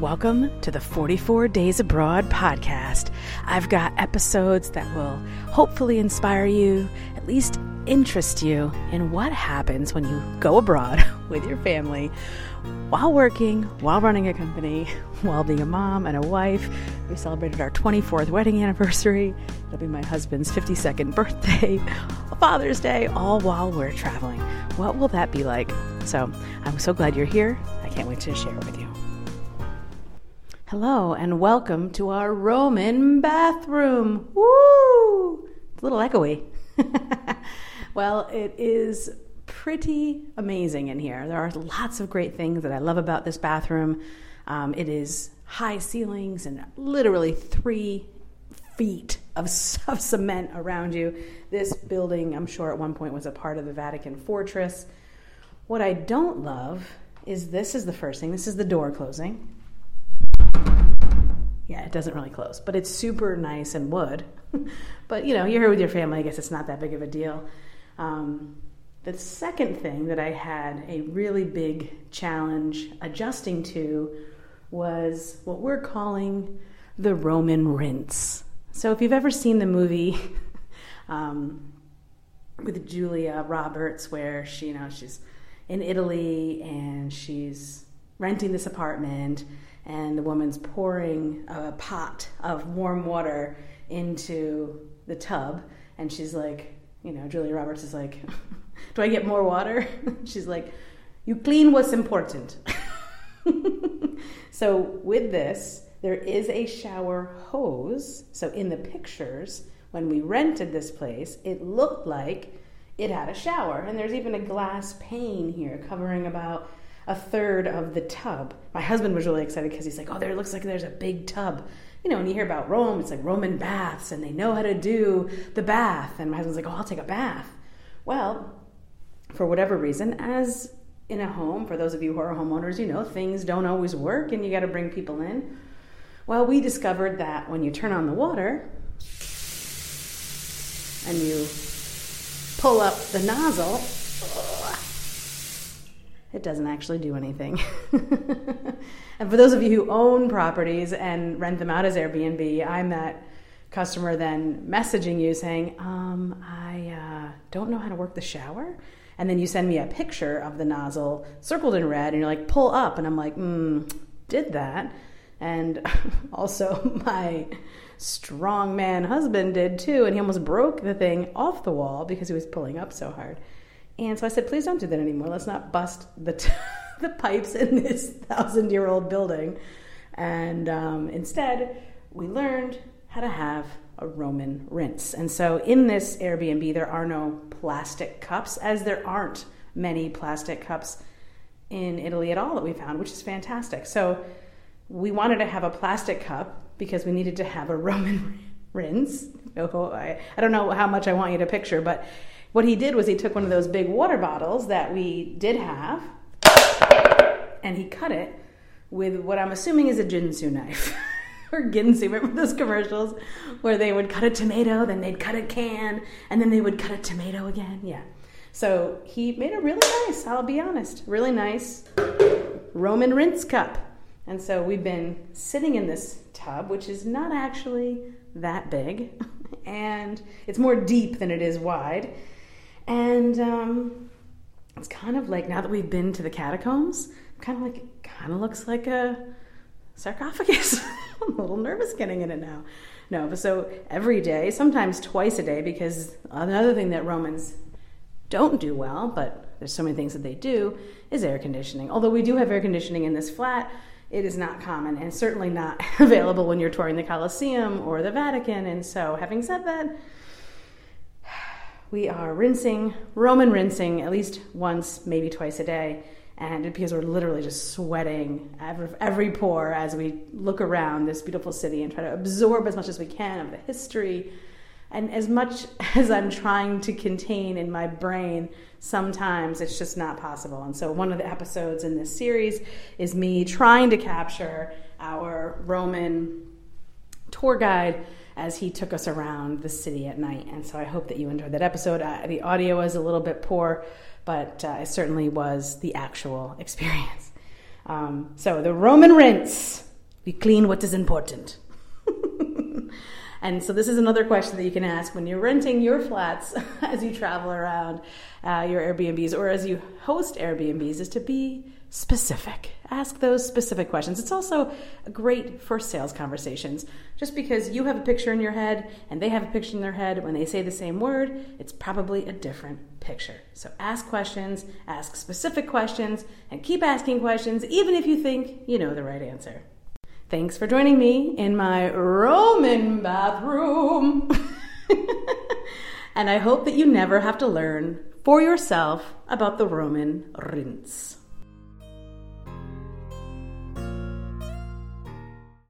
Welcome to the 44 Days Abroad podcast. I've got episodes that will hopefully inspire you, at least interest you in what happens when you go abroad with your family while working, while running a company, while being a mom and a wife. We celebrated our 24th wedding anniversary. It'll be my husband's 52nd birthday, Father's Day, all while we're traveling. What will that be like? So I'm so glad you're here. I can't wait to share it with you. Hello, and welcome to our Roman bathroom. Woo! It's a little echoey. well, it is pretty amazing in here. There are lots of great things that I love about this bathroom. Um, it is high ceilings and literally three feet of, of cement around you. This building, I'm sure at one point was a part of the Vatican fortress. What I don't love is this is the first thing. This is the door closing yeah, it doesn't really close, but it's super nice and wood. but you know, you're here with your family. I guess it's not that big of a deal. Um, the second thing that I had a really big challenge adjusting to was what we're calling the Roman rinse. So if you've ever seen the movie um, with Julia Roberts, where she, you know, she's in Italy and she's renting this apartment and the woman's pouring a pot of warm water into the tub. And she's like you know julia roberts is like do i get more water? She's like you clean what's important. So with this there is a shower hose. So in the pictures when we rented this place it looked like it had a shower. And there's even a glass pane here covering about a third of the tub. My husband was really excited because he's like, oh, there looks like there's a big tub. You know, when you hear about Rome, it's like Roman baths and they know how to do the bath. And my husband's like, oh, I'll take a bath. Well, for whatever reason, as in a home, for those of you who are homeowners, you know, things don't always work and you got to bring people in. Well, we discovered that when you turn on the water and you pull up the nozzle, it doesn't actually do anything. and for those of you who own properties and rent them out as Airbnb, I'm that customer then messaging you saying, um, I uh, don't know how to work the shower. And then you send me a picture of the nozzle circled in red, and you're like, pull up. And I'm like, mm, did that. And also, my strong man husband did too, and he almost broke the thing off the wall because he was pulling up so hard. And so I said, please don't do that anymore. Let's not bust the, t- the pipes in this thousand year old building. And um, instead, we learned how to have a Roman rinse. And so in this Airbnb, there are no plastic cups, as there aren't many plastic cups in Italy at all that we found, which is fantastic. So we wanted to have a plastic cup because we needed to have a Roman rinse. I don't know how much I want you to picture, but what he did was he took one of those big water bottles that we did have and he cut it with what I'm assuming is a Ginsu knife. or Ginsu, remember those commercials where they would cut a tomato, then they'd cut a can, and then they would cut a tomato again? Yeah. So he made a really nice, I'll be honest, really nice Roman rinse cup. And so we've been sitting in this tub, which is not actually that big, and it's more deep than it is wide. And um, it's kind of like now that we've been to the catacombs, kind of like it kind of looks like a sarcophagus. I'm a little nervous getting in it now. No, but so every day, sometimes twice a day, because another thing that Romans don't do well, but there's so many things that they do, is air conditioning. Although we do have air conditioning in this flat, it is not common and certainly not available when you're touring the Colosseum or the Vatican. And so, having said that, we are rinsing, Roman rinsing, at least once, maybe twice a day. And because we're literally just sweating every, every pore as we look around this beautiful city and try to absorb as much as we can of the history. And as much as I'm trying to contain in my brain, sometimes it's just not possible. And so, one of the episodes in this series is me trying to capture our Roman tour guide as he took us around the city at night. And so I hope that you enjoyed that episode. Uh, the audio was a little bit poor, but uh, it certainly was the actual experience. Um, so the Roman rinse. We clean what is important. and so, this is another question that you can ask when you're renting your flats as you travel around uh, your Airbnbs or as you host Airbnbs is to be specific. Ask those specific questions. It's also great for sales conversations. Just because you have a picture in your head and they have a picture in their head, when they say the same word, it's probably a different picture. So ask questions, ask specific questions, and keep asking questions even if you think you know the right answer. Thanks for joining me in my Roman bathroom. and I hope that you never have to learn for yourself about the Roman rinse.